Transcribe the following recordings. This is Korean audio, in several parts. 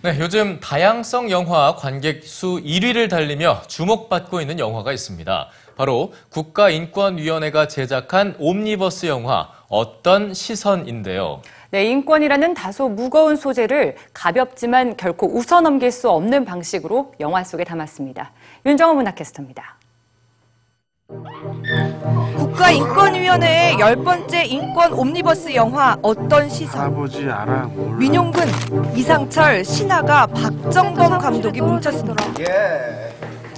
네, 요즘 다양성 영화 관객 수 1위를 달리며 주목받고 있는 영화가 있습니다. 바로 국가인권위원회가 제작한 옴니버스 영화 어떤 시선인데요. 네, 인권이라는 다소 무거운 소재를 가볍지만 결코 웃어넘길 수 없는 방식으로 영화 속에 담았습니다. 윤정호 문학캐스터입니다. 국가인권위원회의 열 번째 인권 옴니버스 영화 어떤 시선 아버지 알아 몰라. 민용근, 이상철, 신하가 박정범 감독이 뭉쳤습니다.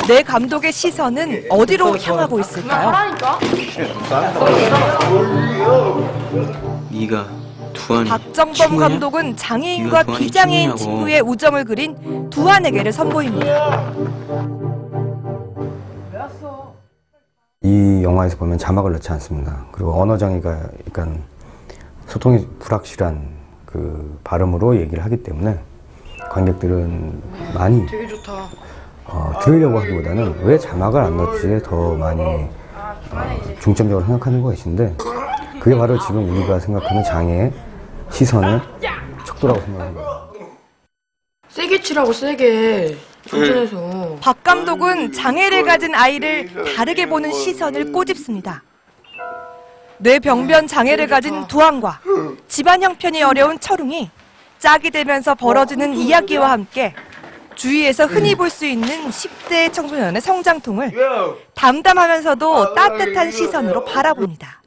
내 감독의 시선은 어디로 향하고 있을까요? 네가 두한 박정범 친구냐? 감독은 장애인과 네가 두한이 비장애인 친구냐고. 친구의 우정을 그린 두한에게를 선보입니다. 이 영화에서 보면 자막을 넣지 않습니다. 그리고 언어 장애가 약간 소통이 불확실한 그 발음으로 얘기를 하기 때문에 관객들은 많이 어, 들으려고 하기보다는 왜 자막을 안 넣지에 더 많이 어, 중점적으로 생각하는 것인데 그게 바로 지금 우리가 생각하는 장애의 시선의 척도라고 생각합니다. 세게 치라고 세게 천천해서. 박 감독은 장애를 가진 아이를 다르게 보는 시선을 꼬집습니다. 뇌병변 장애를 가진 두한과 집안 형편이 어려운 철웅이 짝이 되면서 벌어지는 이야기와 함께 주위에서 흔히 볼 수 있는 10대 청소년의 성장통을 담담하면서도 따뜻한 시선으로 바라봅니다.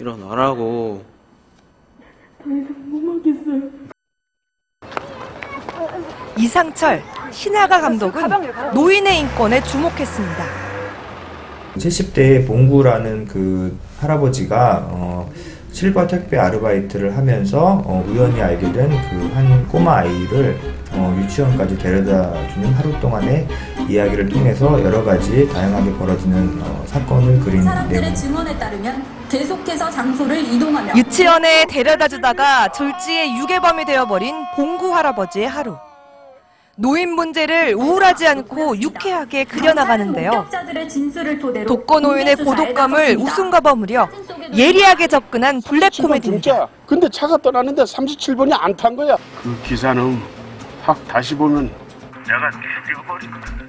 일어나라고. 이상철, 신하가 감독은 노인의 인권에 주목했습니다. 70대의 봉구라는 그 할아버지가 어, 실버 택배 아르바이트를 하면서 어, 우연히 알게 된 그 한 꼬마 아이를 어, 유치원까지 데려다 주는 하루 동안의 이야기를 통해서 여러 가지 다양하게 벌어지는 어, 사건을 그린 사람들의 내용. 증언에 따르면 계속해서 장소를 이동하며 유치원에 데려다 주다가 졸지에 유괴범이 되어버린 봉구 할아버지의 하루. 노인 문제를 우울하지 않고 유쾌하게 그려나가는데요. 독거 노인의 고독감을 나섰습니다. 웃음과 버무려 사진 속에도 예리하게 접근한 블랙 코미디입니다. 근데 차가 떠나는데 37번이 안 탄 거야. 그 기사는 확 다시 보면 내가 죽여버리거든.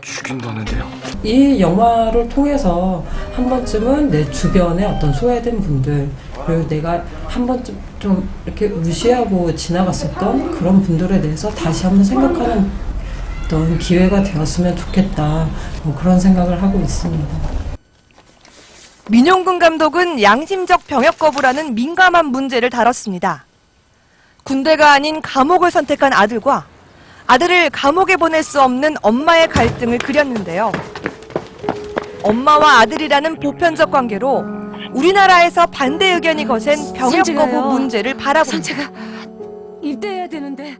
죽인다는데요? 이 영화를 통해서 한 번쯤은 내 주변에 어떤 소외된 분들 그리고 내가 한 번쯤 좀 이렇게 무시하고 지나갔었던 그런 분들에 대해서 다시 한번 생각하는 어떤 기회가 되었으면 좋겠다 뭐 그런 생각을 하고 있습니다. 민용근 감독은 양심적 병역 거부라는 민감한 문제를 다뤘습니다. 군대가 아닌 감옥을 선택한 아들과 아들을 감옥에 보낼 수 없는 엄마의 갈등을 그렸는데요. 엄마와 아들이라는 보편적 관계로 우리나라에서 반대 의견이 거센 병역 거부 문제를 바라봅니다. 입대해야 되는데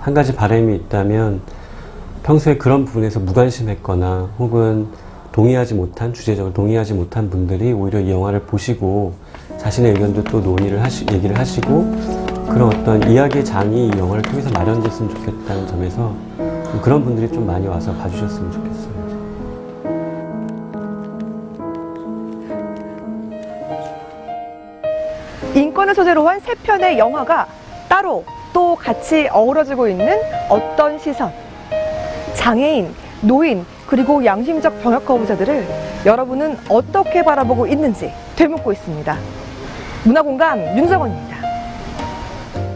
한 가지 바람이 있다면 평소에 그런 부분에서 무관심했거나 혹은 동의하지 못한 주제적으로 동의하지 못한 분들이 오히려 이 영화를 보시고 자신의 의견도 또 논의를 하시 얘기를 하시고 그런 어떤 이야기의 장이 이 영화를 통해서 마련됐으면 좋겠다는 점에서 좀 그런 분들이 좀 많이 와서 봐주셨으면 좋겠어요. 인권을 소재로 한 세 편의 영화가 따로 또 같이 어우러지고 있는 어떤 시선. 장애인, 노인, 그리고 양심적 병역 거부자들을 여러분은 어떻게 바라보고 있는지 되묻고 있습니다. 문화공감 윤정원입니다.